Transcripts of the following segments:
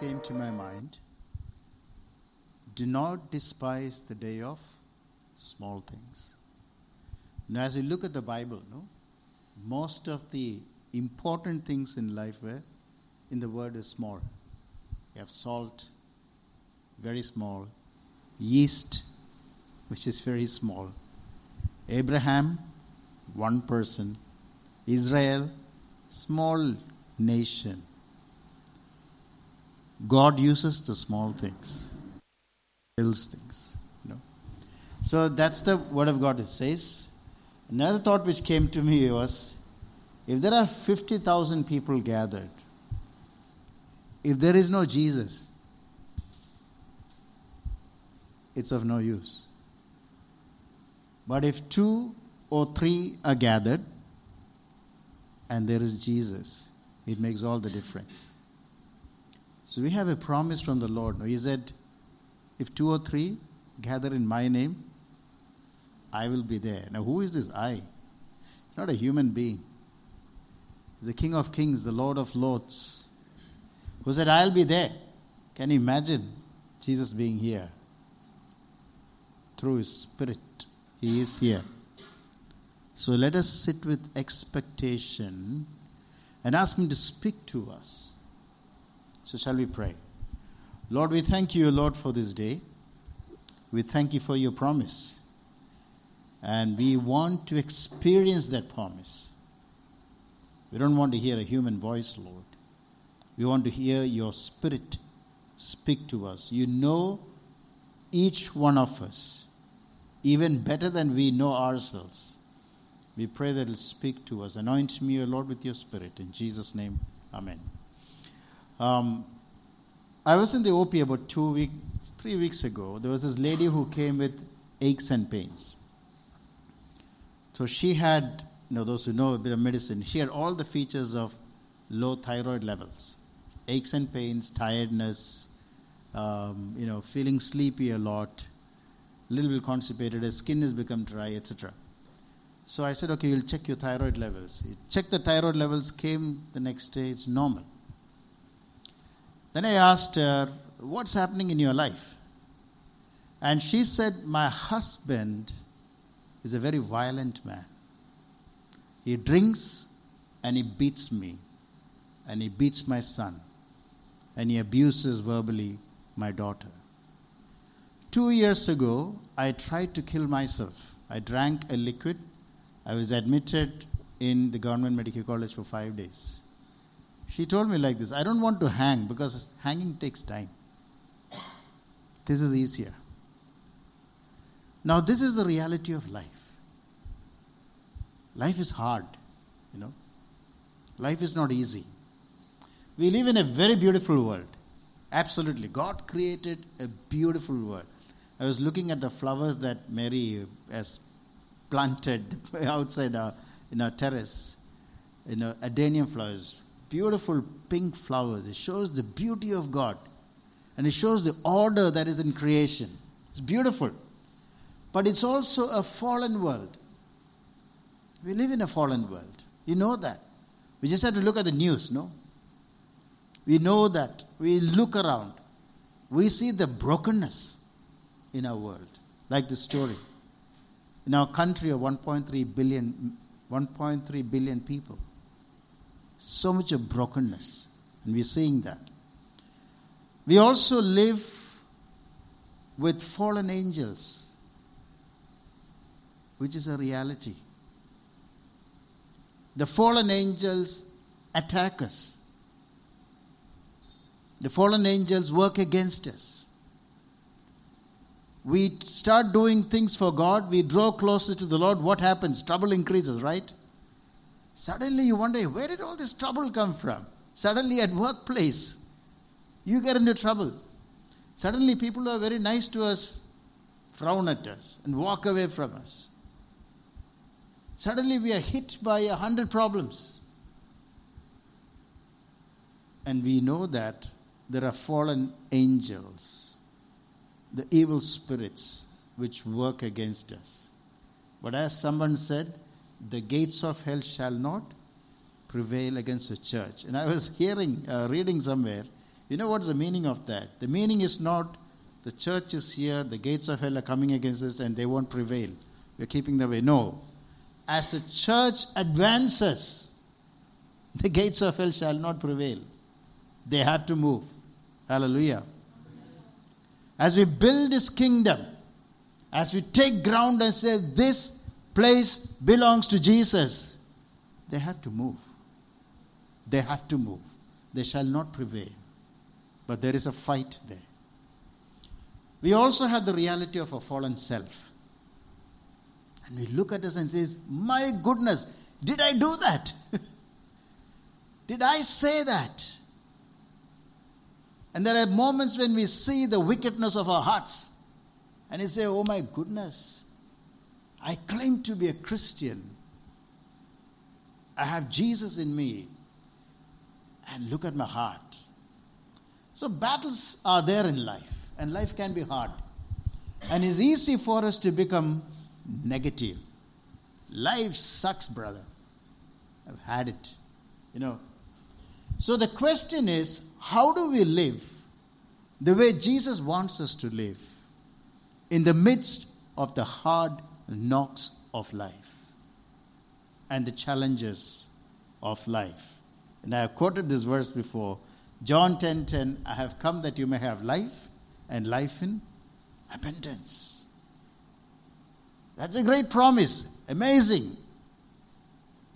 came to my mind Do not despise the day of small things. Now, as you look at the Bible, no, most of the important things in life were in the word is small. You have salt, very small, yeast, which is very small, Abraham, one person, Israel, small nation. God uses the small things, builds things. You know. So that's the word of God. It says. Another thought which came to me was if there are 50,000 people gathered, if there is no Jesus, it's of no use. But if two or three are gathered and there is Jesus, it makes all the difference. So we have a promise from the Lord. He said, If two or three gather in my name, I will be there. Now, who is this I? Not a human being. He's the King of Kings, the Lord of Lords, who said, I'll be there. Can you imagine Jesus being here? Through His Spirit, He is here. So let us sit with expectation and ask Him to speak to us. So, shall we pray? Lord, we thank you, Lord, for this day. We thank you for your promise. And we want to experience that promise. We don't want to hear a human voice, Lord. We want to hear your spirit speak to us. You know each one of us, even better than we know ourselves. We pray that it'll speak to us. Anoint me, O Lord, with your spirit. In Jesus' name, Amen. Um, I was in the OP about two weeks, three weeks ago. There was this lady who came with aches and pains. So she had, you know, those who know a bit of medicine, she had all the features of low thyroid levels aches and pains, tiredness, um, you know, feeling sleepy a lot, a little bit constipated, her skin has become dry, etc. So I said, okay, you'll check your thyroid levels. You check the thyroid levels, came the next day, it's normal. Then I asked her, what's happening in your life? And she said, my husband is a very violent man. He drinks and he beats me, and he beats my son, and he abuses verbally my daughter. Two years ago, I tried to kill myself. I drank a liquid. I was admitted in the government medical college for five days. She told me like this I don't want to hang because hanging takes time. This is easier. Now, this is the reality of life. Life is hard, you know. Life is not easy. We live in a very beautiful world. Absolutely. God created a beautiful world. I was looking at the flowers that Mary has planted outside our, in our terrace, you know, adenium flowers, beautiful pink flowers. It shows the beauty of God and it shows the order that is in creation. It's beautiful. But it's also a fallen world. We live in a fallen world. You know that. We just have to look at the news, no? We know that. We look around. We see the brokenness in our world, like the story. In our country of 1.3 billion, 1.3 billion people, so much of brokenness, and we're seeing that. We also live with fallen angels, which is a reality. The fallen angels attack us. The fallen angels work against us. We start doing things for God, we draw closer to the Lord. What happens? Trouble increases, right? Suddenly you wonder, where did all this trouble come from? Suddenly at workplace, you get into trouble. Suddenly people who are very nice to us frown at us and walk away from us. Suddenly we are hit by a hundred problems. And we know that there are fallen angels, the evil spirits which work against us. But as someone said, the gates of hell shall not prevail against the church. And I was hearing, uh, reading somewhere, you know what's the meaning of that? The meaning is not the church is here, the gates of hell are coming against us, and they won't prevail. We're keeping the way. No. As the church advances, the gates of hell shall not prevail. They have to move. Hallelujah. As we build his kingdom, as we take ground and say, This place belongs to Jesus, they have to move. They have to move. They shall not prevail. But there is a fight there. We also have the reality of a fallen self. And we look at us and says, My goodness, did I do that? did I say that? And there are moments when we see the wickedness of our hearts. And we say, Oh my goodness, I claim to be a Christian. I have Jesus in me. And look at my heart. So, battles are there in life, and life can be hard. And it's easy for us to become negative. Life sucks, brother. I've had it. You know. So, the question is how do we live the way Jesus wants us to live in the midst of the hard knocks of life and the challenges of life? And I have quoted this verse before. John 10:10, 10, 10, I have come that you may have life and life in abundance. That's a great promise. Amazing.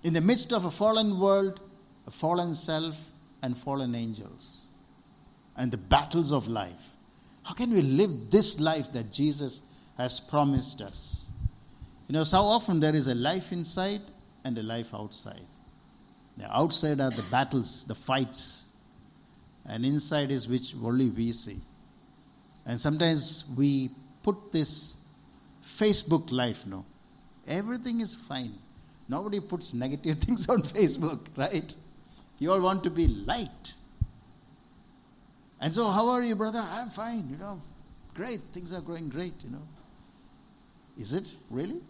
In the midst of a fallen world, a fallen self, and fallen angels, and the battles of life. How can we live this life that Jesus has promised us? You know, so often there is a life inside and a life outside. The outside are the battles, the fights, and inside is which only we see. And sometimes we put this Facebook life, no. Everything is fine. Nobody puts negative things on Facebook, right? You all want to be liked. And so, how are you, brother? I'm fine, you know. Great. Things are going great, you know. Is it really?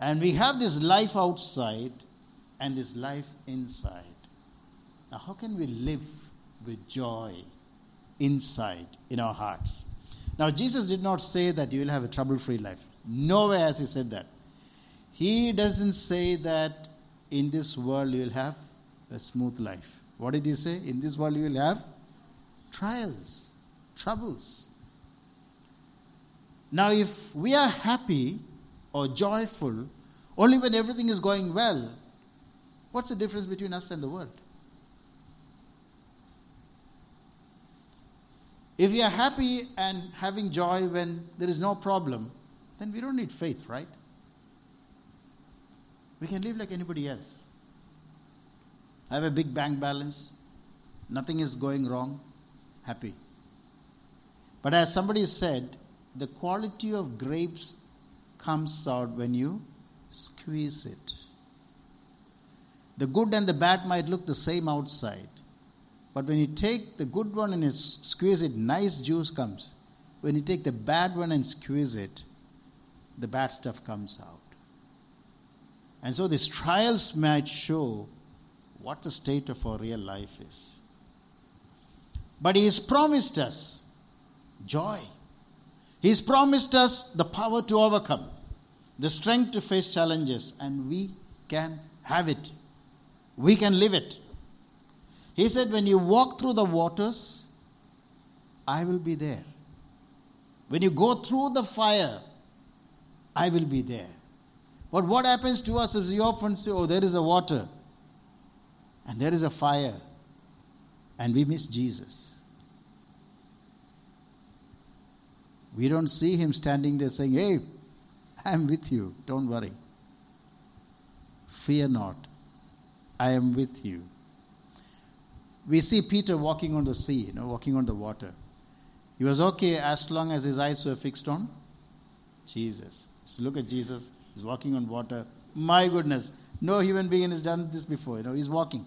And we have this life outside and this life inside. Now, how can we live with joy inside in our hearts? Now, Jesus did not say that you will have a trouble free life. Nowhere has he said that. He doesn't say that in this world you will have a smooth life. What did he say? In this world you will have trials, troubles. Now, if we are happy or joyful only when everything is going well, what's the difference between us and the world? If we are happy and having joy when there is no problem, then we don't need faith, right? We can live like anybody else. I have a big bank balance, nothing is going wrong, happy. But as somebody said, the quality of grapes comes out when you squeeze it. The good and the bad might look the same outside, but when you take the good one and squeeze it, nice juice comes. When you take the bad one and squeeze it, the bad stuff comes out. And so these trials might show what the state of our real life is. But He has promised us joy. He's promised us the power to overcome, the strength to face challenges, and we can have it. We can live it. He said, When you walk through the waters, I will be there. When you go through the fire, I will be there. But what happens to us is we often say, Oh, there is a water and there is a fire, and we miss Jesus. We don't see him standing there saying, Hey, I'm with you, don't worry. Fear not, I am with you we see Peter walking on the sea, you know, walking on the water. He was okay as long as his eyes were fixed on Jesus. So look at Jesus. He's walking on water. My goodness. No human being has done this before. You know, he's walking.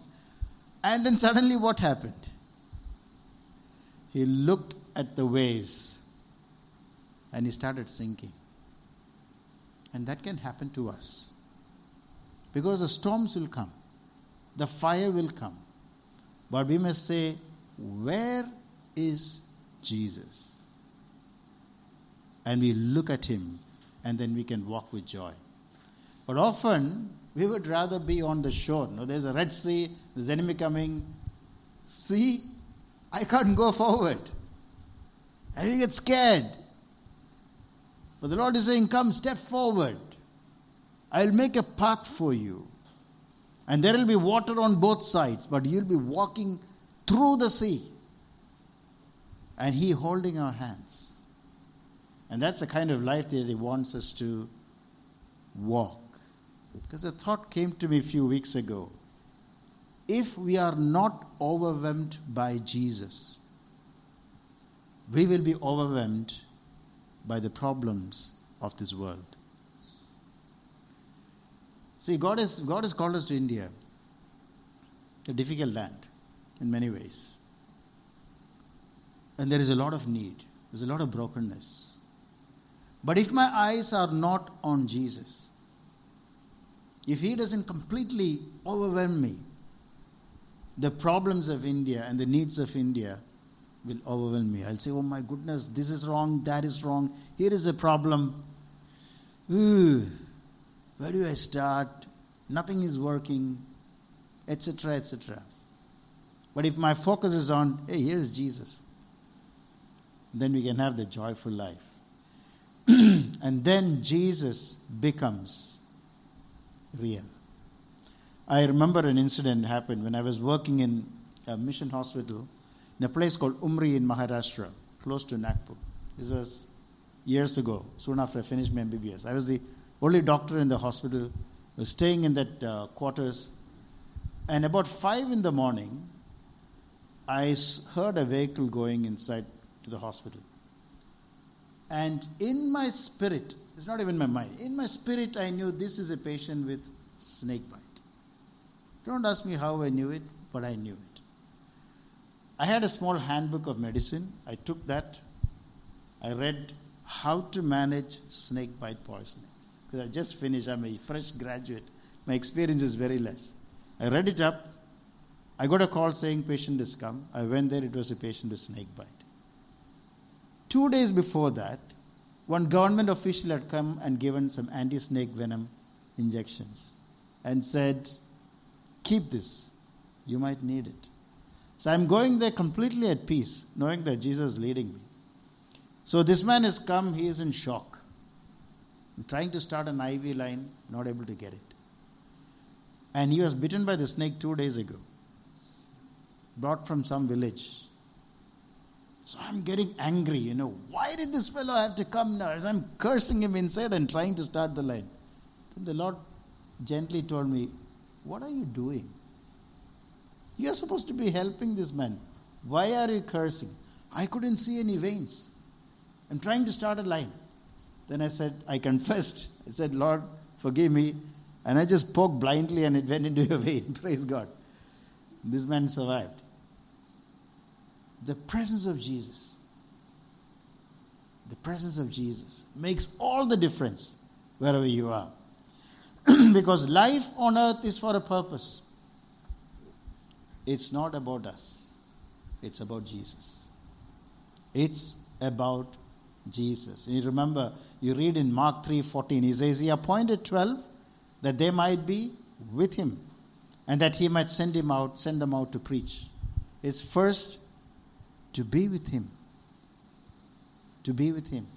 And then suddenly what happened? He looked at the waves and he started sinking. And that can happen to us. Because the storms will come. the fire will come. But we must say, Where is Jesus? And we look at him, and then we can walk with joy. But often, we would rather be on the shore. No, there's a Red Sea, there's enemy coming. See, I can't go forward. And we get scared. But the Lord is saying, Come, step forward. I'll make a path for you. And there will be water on both sides, but you'll be walking through the sea. And He holding our hands. And that's the kind of life that He wants us to walk. Because the thought came to me a few weeks ago. If we are not overwhelmed by Jesus, we will be overwhelmed by the problems of this world. See, God has, God has called us to India, a difficult land in many ways. And there is a lot of need, there's a lot of brokenness. But if my eyes are not on Jesus, if He doesn't completely overwhelm me, the problems of India and the needs of India will overwhelm me. I'll say, oh my goodness, this is wrong, that is wrong, here is a problem. Ooh, where do I start? Nothing is working, etc., etc. But if my focus is on, hey, here is Jesus, then we can have the joyful life. and then Jesus becomes real. I remember an incident happened when I was working in a mission hospital in a place called Umri in Maharashtra, close to Nagpur. This was years ago, soon after I finished my MBBS. I was the only doctor in the hospital, I was staying in that uh, quarters. And about five in the morning, I heard a vehicle going inside to the hospital. And in my spirit, it's not even my mind, in my spirit, I knew this is a patient with snake bite. Don't ask me how I knew it, but I knew it. I had a small handbook of medicine. I took that. I read how to manage snake bite poisoning. Because I just finished, I'm a fresh graduate. My experience is very less. I read it up. I got a call saying patient has come. I went there, it was a patient with snake bite. Two days before that, one government official had come and given some anti snake venom injections and said, Keep this, you might need it. So I'm going there completely at peace, knowing that Jesus is leading me. So this man has come, he is in shock. trying to start an IV line, not able to get it. And he was bitten by the snake two days ago, brought from some village. So I'm getting angry, you know. Why did this fellow have to come now? As I'm cursing him inside and trying to start the line. Then the Lord gently told me, What are you doing? You are supposed to be helping this man. Why are you cursing? I couldn't see any veins. I'm trying to start a line. Then I said, I confessed. I said, Lord, forgive me. And I just poked blindly and it went into your vein. Praise God. This man survived. The presence of Jesus, the presence of Jesus makes all the difference wherever you are. because life on earth is for a purpose. It's not about us, it's about Jesus. It's about Jesus. You remember, you read in Mark 3:14, he says, He appointed 12 that they might be with him and that he might send him out, send them out to preach. It's first to be with him. To be with him.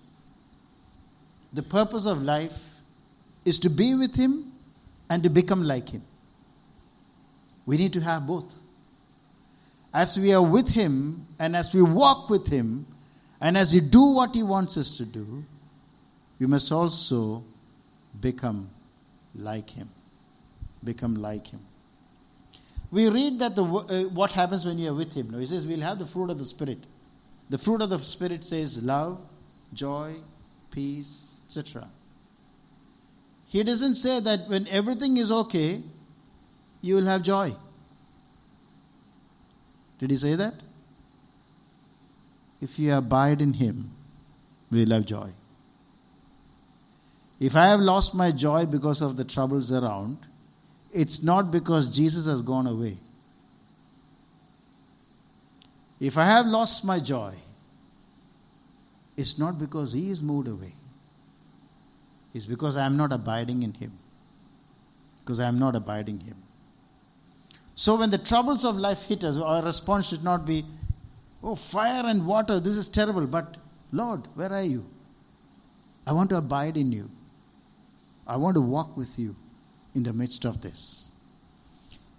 The purpose of life is to be with him and to become like him. We need to have both as we are with Him and as we walk with Him and as we do what He wants us to do, we must also become like Him. Become like Him. We read that the, uh, what happens when you are with Him. No, he says we'll have the fruit of the Spirit. The fruit of the Spirit says love, joy, peace, etc. He doesn't say that when everything is okay, you will have joy. Did he say that? If you abide in him, we will have joy. If I have lost my joy because of the troubles around, it's not because Jesus has gone away. If I have lost my joy, it's not because He is moved away. It's because I am not abiding in Him. Because I am not abiding Him. So when the troubles of life hit us, our response should not be, oh, fire and water, this is terrible. But Lord, where are you? I want to abide in you. I want to walk with you in the midst of this.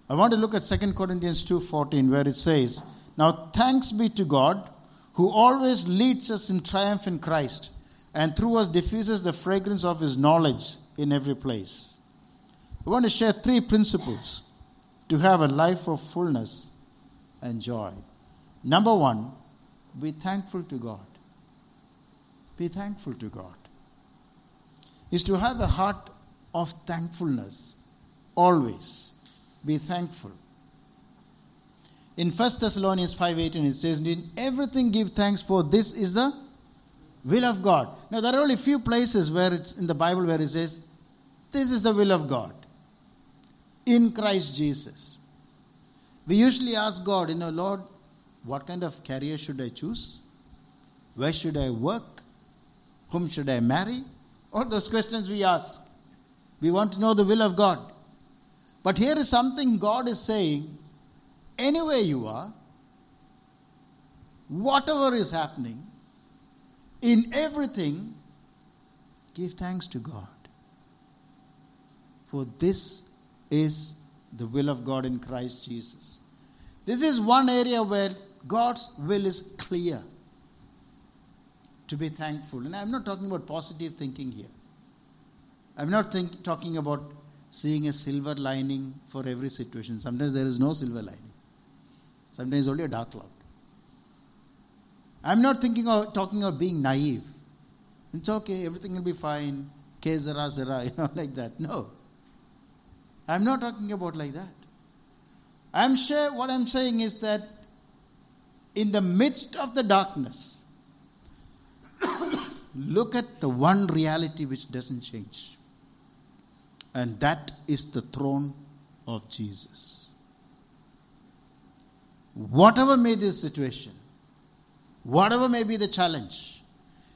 I want to look at 2 Corinthians 2:14 where it says, "Now thanks be to God who always leads us in triumph in Christ and through us diffuses the fragrance of his knowledge in every place." I want to share three principles to have a life of fullness and joy. Number 1, be thankful to God. Be thankful to God. Is to have a heart of thankfulness always. Be thankful. In 1 Thessalonians 5:18 it says, "In everything give thanks, for this is the will of God." Now there are only a few places where it's in the Bible where it says, "This is the will of God." In Christ Jesus. We usually ask God, you know, Lord, what kind of career should I choose? Where should I work? Whom should I marry? All those questions we ask. We want to know the will of God. But here is something God is saying anywhere you are, whatever is happening, in everything, give thanks to God. For this is the will of God in Christ Jesus. This is one area where God's will is clear to be thankful. And I'm not talking about positive thinking here. I'm not think, talking about seeing a silver lining for every situation. Sometimes there is no silver lining, sometimes only a dark cloud. I'm not thinking of talking of being naive. It's okay, everything will be fine. Que sera sera, you know, like that. No. I'm not talking about like that. I'm sure what I'm saying is that in the midst of the darkness, look at the one reality which doesn't change. And that is the throne of Jesus. Whatever may the situation, whatever may be the challenge,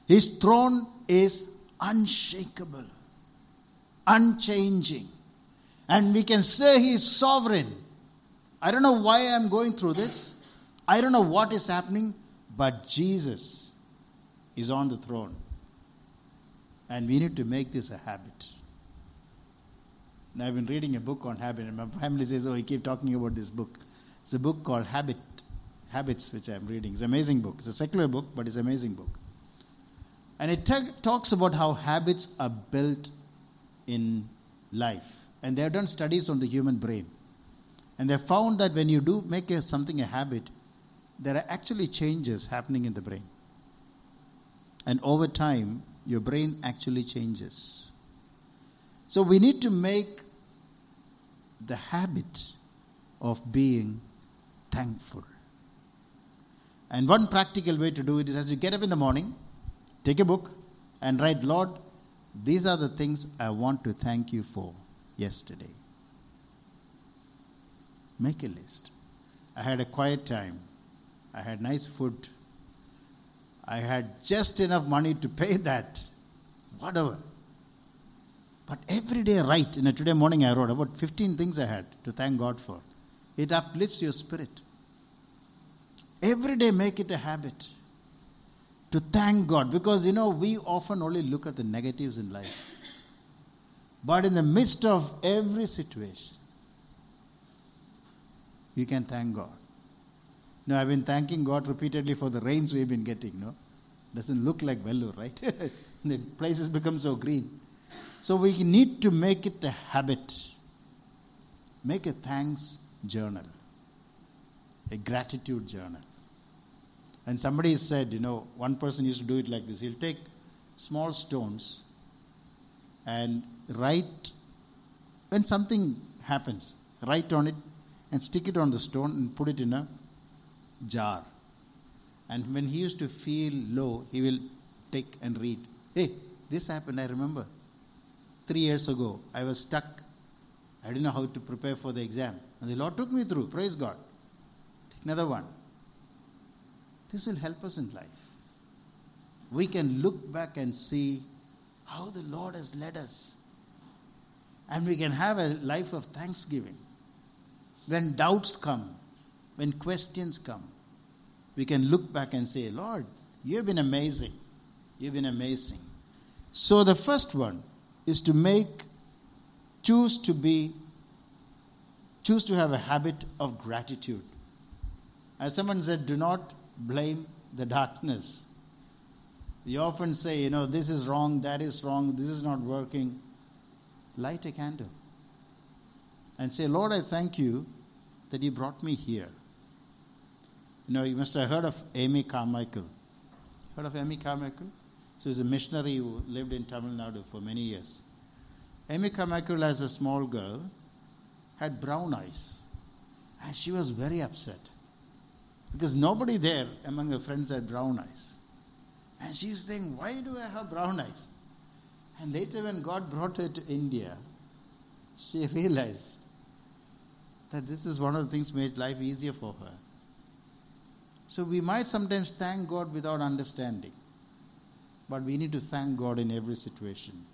his throne is unshakable, unchanging. And we can say he is sovereign. I don't know why I'm going through this. I don't know what is happening, but Jesus is on the throne. And we need to make this a habit. And I've been reading a book on habit, and my family says, Oh, you keep talking about this book. It's a book called Habit, Habits, which I'm reading. It's an amazing book. It's a secular book, but it's an amazing book. And it talks about how habits are built in life. And they have done studies on the human brain. And they found that when you do make a, something a habit, there are actually changes happening in the brain. And over time, your brain actually changes. So we need to make the habit of being thankful. And one practical way to do it is as you get up in the morning, take a book and write, Lord, these are the things I want to thank you for yesterday. Make a list. I had a quiet time. I had nice food. I had just enough money to pay that. Whatever. But every day write. In a today morning I wrote about 15 things I had to thank God for. It uplifts your spirit. Every day make it a habit to thank God because you know we often only look at the negatives in life. But in the midst of every situation, you can thank God. Now, I've been thanking God repeatedly for the rains we've been getting. No, doesn't look like Vellore, right? the places become so green. So we need to make it a habit. Make a thanks journal, a gratitude journal. And somebody said, you know, one person used to do it like this. He'll take small stones and write when something happens, write on it and stick it on the stone and put it in a jar. And when he used to feel low, he will take and read. Hey, this happened, I remember. Three years ago, I was stuck I didn't know how to prepare for the exam. And the Lord took me through. Praise God. Another one. This will help us in life. We can look back and see how the Lord has led us. And we can have a life of thanksgiving. When doubts come, when questions come, we can look back and say, Lord, you've been amazing. You've been amazing. So the first one is to make, choose to be, choose to have a habit of gratitude. As someone said, do not blame the darkness. You often say, you know, this is wrong, that is wrong, this is not working. Light a candle and say, Lord, I thank you that you brought me here. You know, you must have heard of Amy Carmichael. Heard of Amy Carmichael? She was a missionary who lived in Tamil Nadu for many years. Amy Carmichael, as a small girl, had brown eyes. And she was very upset because nobody there among her friends had brown eyes. And she was saying, why do I have brown eyes? And later, when God brought her to India, she realized that this is one of the things made life easier for her. So we might sometimes thank God without understanding, but we need to thank God in every situation.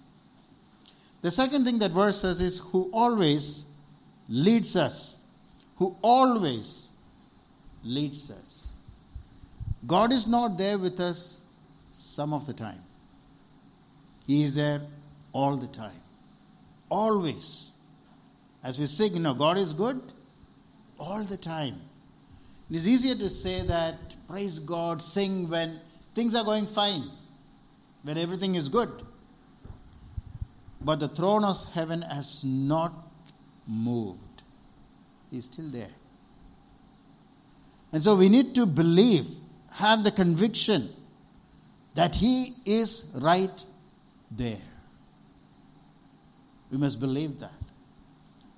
The second thing that verse says is, who always leads us. Who always leads us. God is not there with us some of the time, He is there all the time. Always. As we sing, you know, God is good all the time. It is easier to say that, praise God, sing when things are going fine, when everything is good. But the throne of heaven has not moved, He's still there. And so we need to believe, have the conviction that He is right there. We must believe that.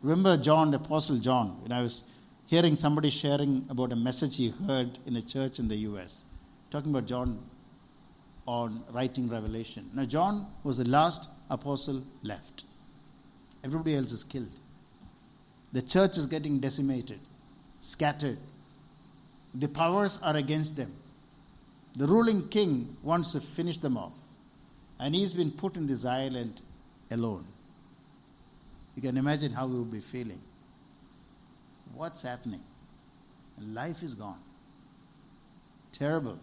Remember John, the Apostle John, when I was hearing somebody sharing about a message he heard in a church in the US, talking about John on writing Revelation. Now, John was the last apostle left, everybody else is killed. The church is getting decimated, scattered. The powers are against them. The ruling king wants to finish them off, and he's been put in this island alone. You can imagine how he would be feeling. What's happening? Life is gone. Terrible.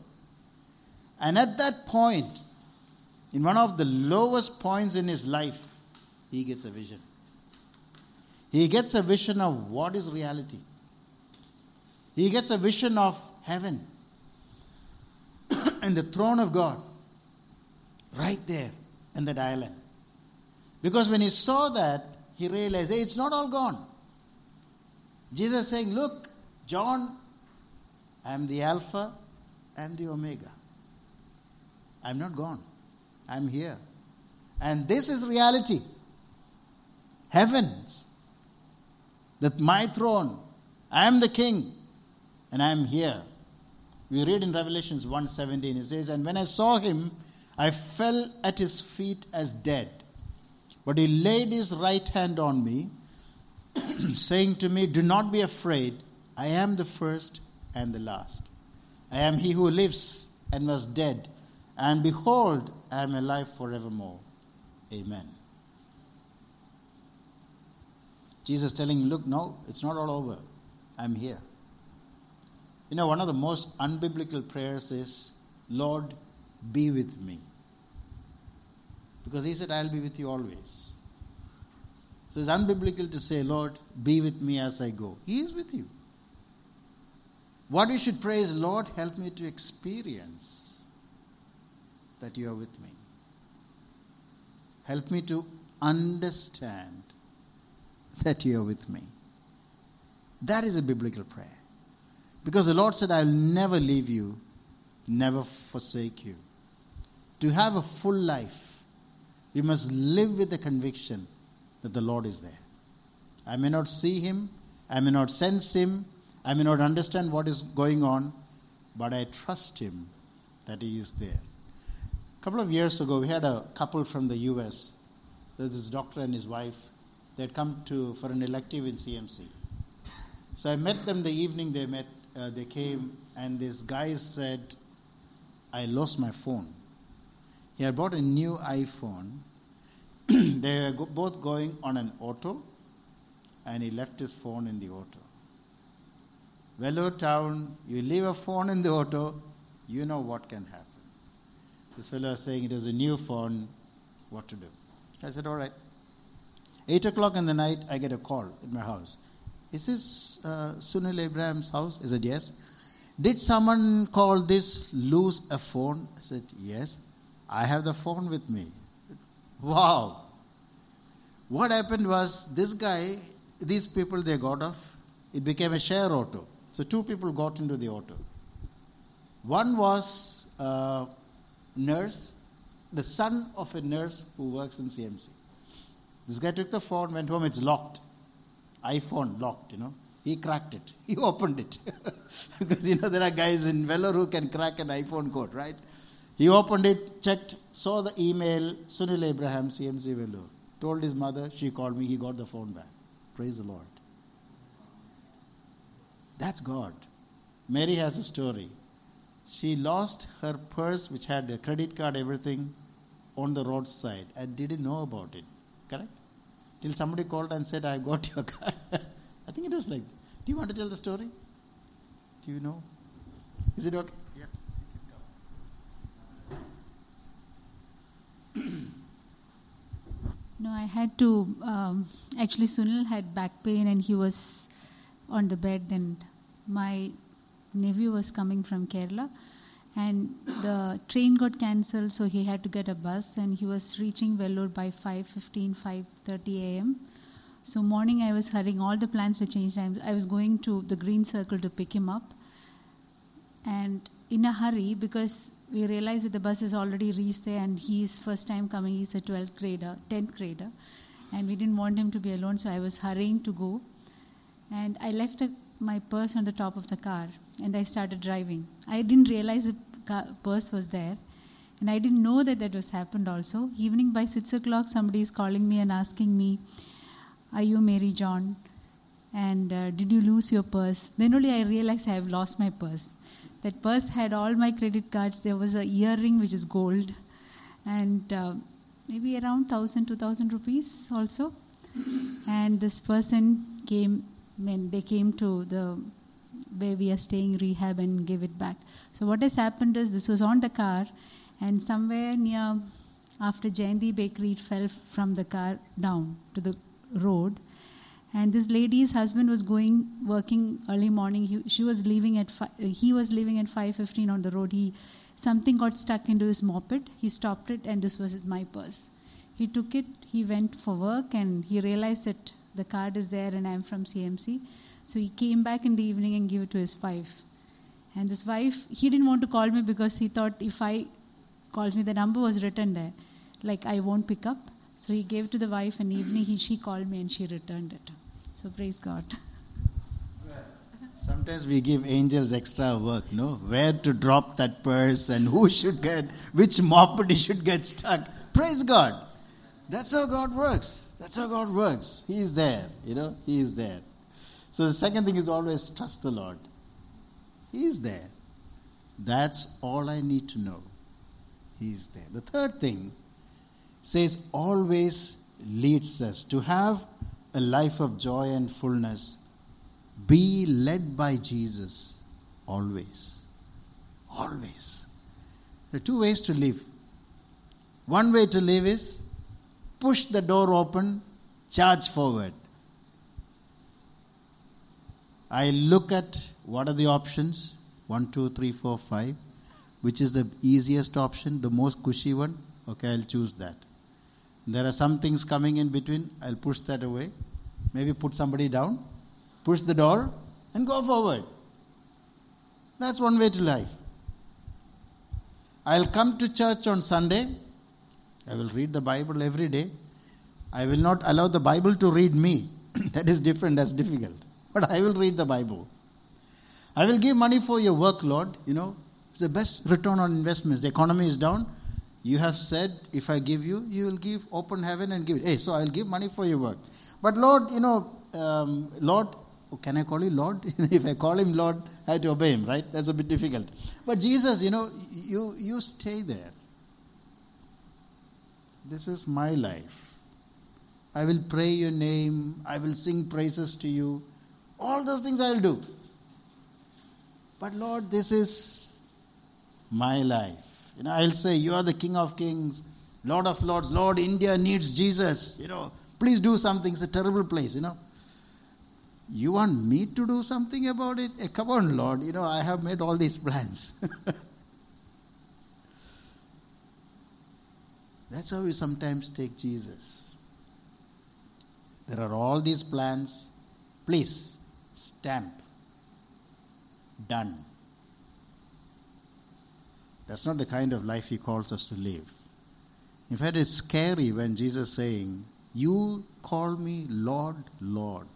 And at that point, in one of the lowest points in his life, he gets a vision. He gets a vision of what is reality. He gets a vision of heaven and the throne of God right there in that island. Because when he saw that, he realized, hey, it's not all gone. Jesus saying, Look, John, I am the Alpha and the Omega. I'm not gone. I'm here. And this is reality. Heavens. That my throne, I am the king, and I am here. We read in Revelations 1:17, it says, And when I saw him, I fell at his feet as dead. But he laid his right hand on me, saying to me, Do not be afraid. I am the first and the last. I am he who lives and was dead, and behold, I am alive forevermore. Amen. Jesus telling, Look, no, it's not all over. I'm here. You know, one of the most unbiblical prayers is, Lord, be with me. Because he said, I'll be with you always. So it's unbiblical to say, Lord, be with me as I go. He is with you. What we should pray is, Lord, help me to experience that you are with me. Help me to understand that you are with me. That is a biblical prayer. Because the Lord said, I'll never leave you, never forsake you. To have a full life, we must live with the conviction that the Lord is there. I may not see Him, I may not sense Him, I may not understand what is going on, but I trust Him that He is there. A couple of years ago, we had a couple from the US. There's this doctor and his wife. They had come to for an elective in CMC. So I met them the evening they met. Uh, they came, and this guy said, "I lost my phone." He had bought a new iPhone. they were both going on an auto, and he left his phone in the auto. Vellore town, you leave a phone in the auto, you know what can happen. This fellow was saying it was a new phone, what to do? I said, all right. Eight o'clock in the night, I get a call at my house. Is this uh, Sunil Abraham's house? I said, yes. Did someone call this lose a phone? I said, yes. I have the phone with me. Wow. What happened was this guy, these people, they got off. It became a share auto. So two people got into the auto. One was a nurse, the son of a nurse who works in CMC. This guy took the phone, went home, it's locked. iPhone locked, you know. He cracked it. He opened it. because, you know, there are guys in Vellore who can crack an iPhone code, right? He opened it, checked, saw the email, Sunil Abraham, CMC Vellore. Told his mother, she called me, he got the phone back. Praise the Lord. That's God. Mary has a story. She lost her purse, which had a credit card, everything, on the roadside and didn't know about it. Correct? Till somebody called and said, I got your card. I think it was like, do you want to tell the story? Do you know? Is it okay? No, I had to. Um, actually, Sunil had back pain and he was on the bed, and my nephew was coming from Kerala, and the train got cancelled, so he had to get a bus, and he was reaching Vellore by 5:15, 5:30 a.m. So morning, I was hurrying. All the plans were changed. I was going to the Green Circle to pick him up, and in a hurry because we realized that the bus has already reached there and he's first time coming he's a 12th grader 10th grader. And we didn't want him to be alone so i was hurrying to go. And i left my purse on the top of the car and i started driving. I didn't realize the car, purse was there. And i didn't know that that was happened also. Evening by 6 o'clock somebody is calling me and asking me are you mary john? And uh, did you lose your purse? Then only i realized i have lost my purse that purse had all my credit cards. There was a earring which is gold, and uh, maybe around thousand, two thousand rupees also. And this person came when they came to the where we are staying rehab and gave it back. So what has happened is this was on the car, and somewhere near after Jayanti Bakery, it fell from the car down to the road and this lady's husband was going working early morning. He, she was leaving at fi- he was leaving at 5.15 on the road. He something got stuck into his moped. He stopped it and this was my purse. He took it he went for work and he realized that the card is there and i'm from cmc so he came back in the evening and gave it to his wife. And this wife he didn't want to call me because he thought if i calls me the number was written there. Like i won't pick up. So he gave to the wife and evening he, she called me and she returned it so praise God. Sometimes we give angels extra work, no? Where to drop that purse and who should get, which moped should get stuck. Praise God. That's how God works. That's how God works. He is there, you know, He is there. So the second thing is always trust the Lord. He is there. That's all I need to know. He is there. The third thing says always leads us to have a life of joy and fullness, be led by Jesus always. Always. There are two ways to live. One way to live is push the door open, charge forward. I look at what are the options one, two, three, four, five. Which is the easiest option, the most cushy one? Okay, I'll choose that. There are some things coming in between, I'll push that away. Maybe put somebody down, push the door, and go forward. That's one way to life. I'll come to church on Sunday. I will read the Bible every day. I will not allow the Bible to read me. that is different, that's difficult. But I will read the Bible. I will give money for your work, Lord. You know, it's the best return on investments. The economy is down. You have said, if I give you, you will give open heaven and give it. Hey, so I'll give money for your work. But Lord, you know, um, Lord, can I call you Lord? if I call him Lord, I have to obey him, right? That's a bit difficult. But Jesus, you know, you, you stay there. This is my life. I will pray your name. I will sing praises to you. All those things I will do. But Lord, this is my life. You know, I'll say, You are the King of Kings, Lord of Lords. Lord, India needs Jesus. You know, please do something. It's a terrible place, you know. You want me to do something about it? Hey, come on, Lord. You know, I have made all these plans. That's how we sometimes take Jesus. There are all these plans. Please, stamp. Done. That's not the kind of life he calls us to live. In fact, it's scary when Jesus is saying, You call me Lord, Lord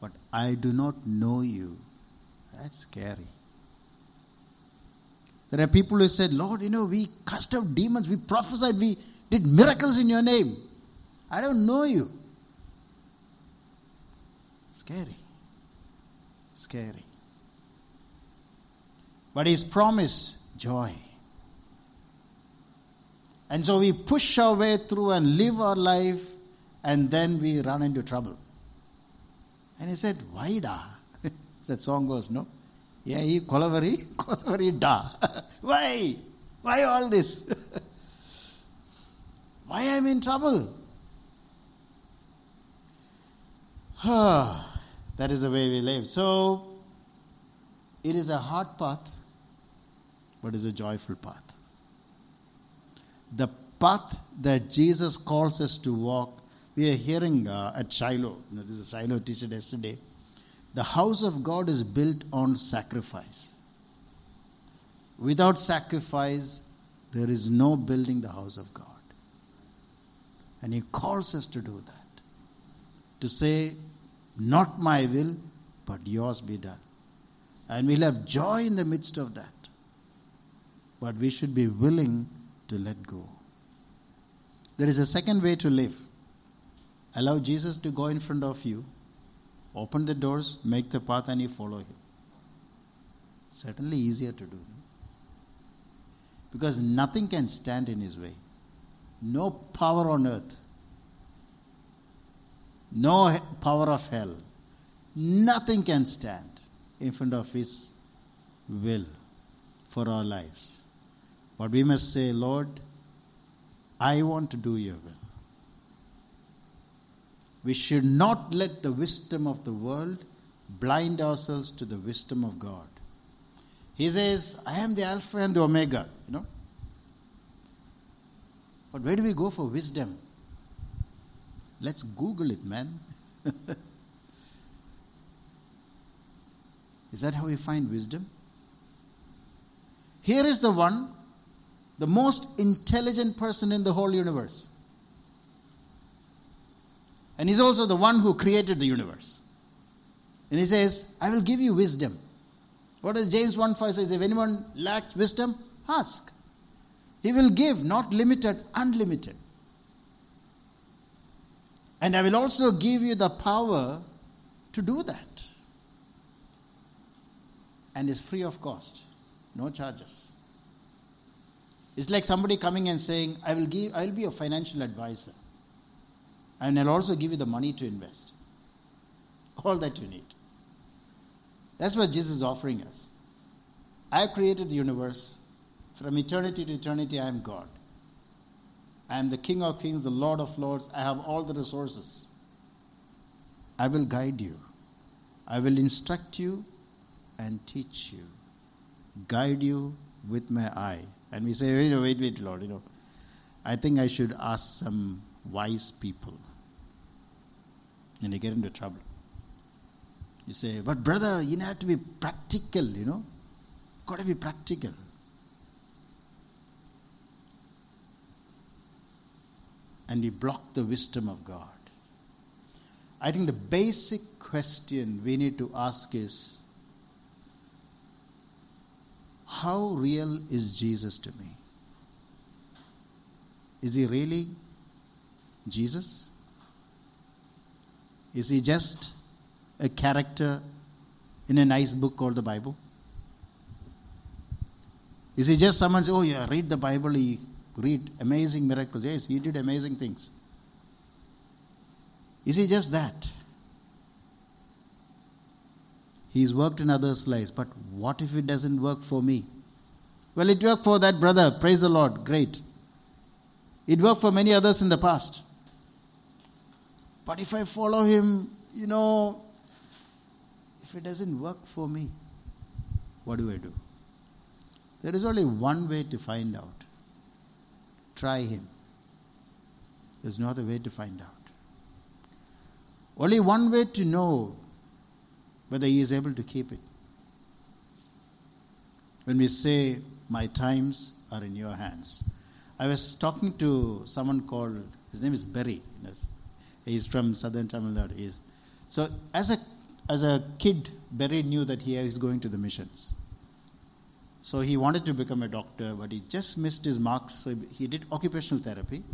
but I do not know you. That's scary. There are people who said, Lord, you know, we cast out demons, we prophesied, we did miracles in your name. I don't know you. Scary. Scary. But He's promised joy. And so we push our way through and live our life, and then we run into trouble. And he said, Why da? that song goes, no? Yeah, he kolaveri, kolaveri da. Why? Why all this? Why I'm in trouble? that is the way we live. So, it is a hard path, but it is a joyful path. The path that Jesus calls us to walk we are hearing uh, at Shiloh, you know, this is a Shiloh teacher yesterday, the house of God is built on sacrifice. Without sacrifice, there is no building the house of God. And He calls us to do that. To say, Not my will, but yours be done. And we'll have joy in the midst of that. But we should be willing to let go. There is a second way to live. Allow Jesus to go in front of you, open the doors, make the path, and you follow him. Certainly easier to do. Because nothing can stand in his way. No power on earth, no power of hell, nothing can stand in front of his will for our lives. But we must say, Lord, I want to do your will. We should not let the wisdom of the world blind ourselves to the wisdom of God. He says, I am the Alpha and the Omega, you know. But where do we go for wisdom? Let's Google it, man. is that how we find wisdom? Here is the one, the most intelligent person in the whole universe. And he's also the one who created the universe. And he says, I will give you wisdom. What does James 1 5 says? If anyone lacks wisdom, ask. He will give, not limited, unlimited. And I will also give you the power to do that. And it's free of cost, no charges. It's like somebody coming and saying, I will give I will be a financial advisor and I'll also give you the money to invest. All that you need. That's what Jesus is offering us. I created the universe. From eternity to eternity, I am God. I am the King of kings, the Lord of lords. I have all the resources. I will guide you. I will instruct you and teach you, guide you with my eye. And we say, wait, wait, wait, Lord, you know, I think I should ask some wise people and you get into trouble. You say, but brother, you have to be practical, you know. Got to be practical. And you block the wisdom of God. I think the basic question we need to ask is how real is Jesus to me? Is he really Jesus? Is he just a character in a nice book called the Bible? Is he just someone say, oh yeah, read the Bible, he read amazing miracles. Yes, he did amazing things. Is he just that? He's worked in others' lives, but what if it doesn't work for me? Well, it worked for that brother. Praise the Lord. Great. It worked for many others in the past. But if I follow him, you know, if it doesn't work for me, what do I do? There is only one way to find out try him. There's no other way to find out. Only one way to know whether he is able to keep it. When we say, My times are in your hands. I was talking to someone called, his name is Berry. He's from southern Tamil Nadu. so, as a, as a kid, Berry knew that he is going to the missions. So, he wanted to become a doctor, but he just missed his marks. So, he did occupational therapy.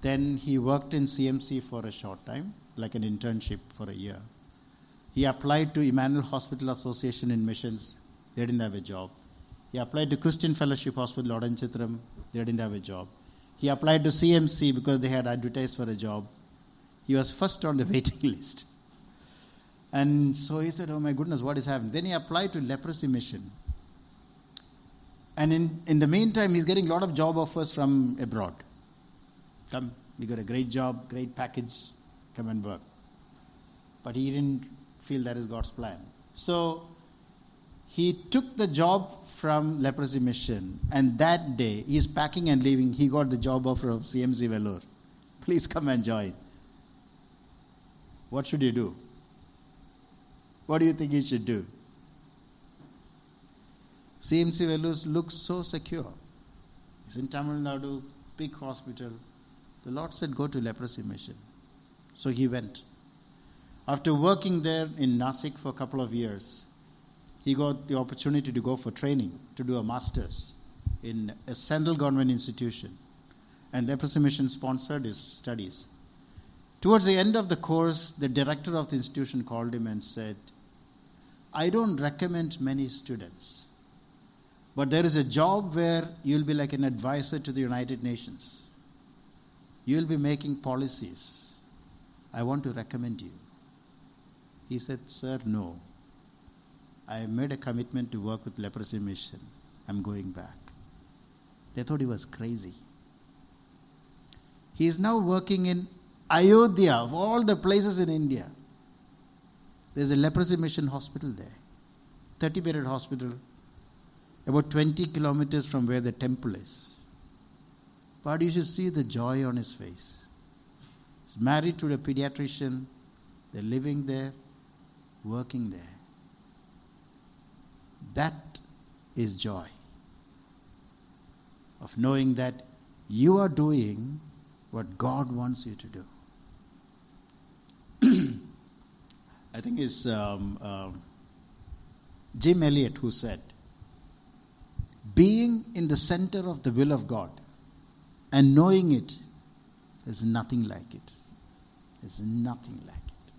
Then, he worked in CMC for a short time, like an internship for a year. He applied to Emmanuel Hospital Association in missions. They didn't have a job. He applied to Christian Fellowship Hospital, Oddanchatram. They didn't have a job. He applied to CMC because they had advertised for a job. He was first on the waiting list. And so he said, Oh my goodness, what is happening? Then he applied to leprosy mission. And in, in the meantime, he's getting a lot of job offers from abroad. Come, you got a great job, great package, come and work. But he didn't feel that is God's plan. So he took the job from leprosy mission, and that day he's packing and leaving. He got the job offer of CMC Vellore. Please come and join. What should he do? What do you think he should do? CMC Vellore looks so secure. He's in Tamil Nadu, big hospital. The Lord said, Go to leprosy mission. So he went. After working there in Nasik for a couple of years, he got the opportunity to go for training, to do a master's in a central government institution. And Leprosy Mission sponsored his studies. Towards the end of the course, the director of the institution called him and said, I don't recommend many students, but there is a job where you'll be like an advisor to the United Nations. You'll be making policies. I want to recommend you. He said, Sir, no. I made a commitment to work with Leprosy Mission. I'm going back. They thought he was crazy. He is now working in Ayodhya, of all the places in India. There's a leprosy mission hospital there, 30 bedded hospital, about 20 kilometers from where the temple is. But you should see the joy on his face. He's married to a pediatrician, they're living there, working there. That is joy of knowing that you are doing what God wants you to do. I think it's um, um, Jim Elliot who said, being in the center of the will of God and knowing it, there's nothing like it. There's nothing like it.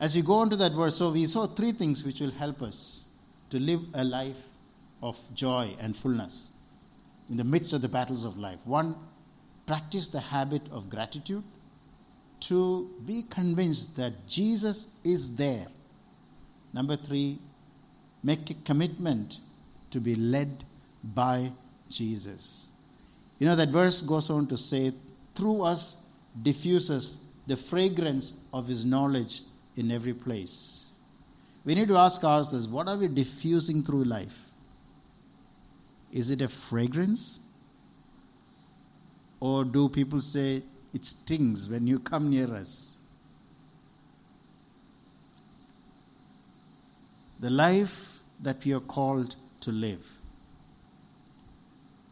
As we go on to that verse, so we saw three things which will help us to live a life of joy and fullness in the midst of the battles of life. One, practice the habit of gratitude. Two, be convinced that Jesus is there. Number three, make a commitment to be led by Jesus. You know, that verse goes on to say, through us diffuses the fragrance of his knowledge in every place. We need to ask ourselves what are we diffusing through life? Is it a fragrance? Or do people say it stings when you come near us? The life that we are called to live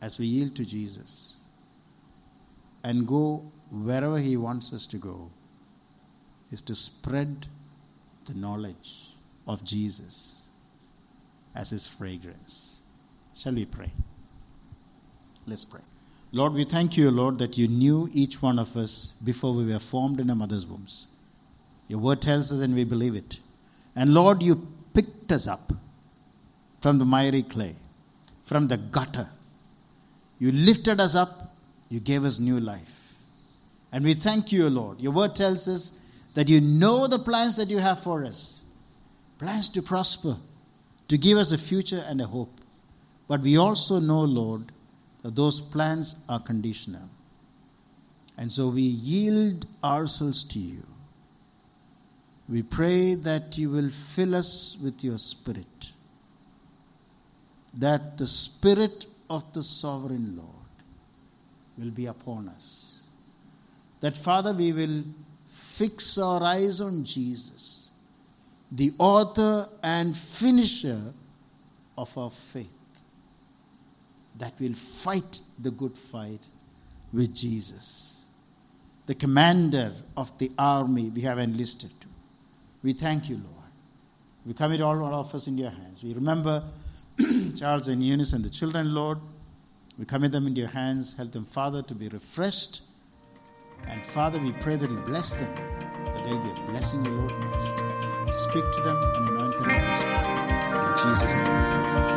as we yield to Jesus and go wherever He wants us to go is to spread the knowledge of Jesus as his fragrance. Shall we pray? Let's pray. Lord, we thank you, Lord, that you knew each one of us before we were formed in our mother's wombs. Your word tells us, and we believe it. And Lord, you picked us up from the miry clay, from the gutter. You lifted us up, you gave us new life. And we thank you, Lord. Your word tells us that you know the plans that you have for us plans to prosper, to give us a future and a hope. But we also know, Lord, those plans are conditional. And so we yield ourselves to you. We pray that you will fill us with your spirit, that the spirit of the sovereign Lord will be upon us. That, Father, we will fix our eyes on Jesus, the author and finisher of our faith, that will fight the good fight with Jesus, the commander of the army we have enlisted to. We thank you, Lord. We commit all of us in your hands. We remember Charles and Eunice and the children, Lord. We commit them into your hands. Help them, Father, to be refreshed. And Father, we pray that you bless them, that they'll be a blessing, the Lord, next. Speak to them and anoint them with your spirit. In Jesus' name.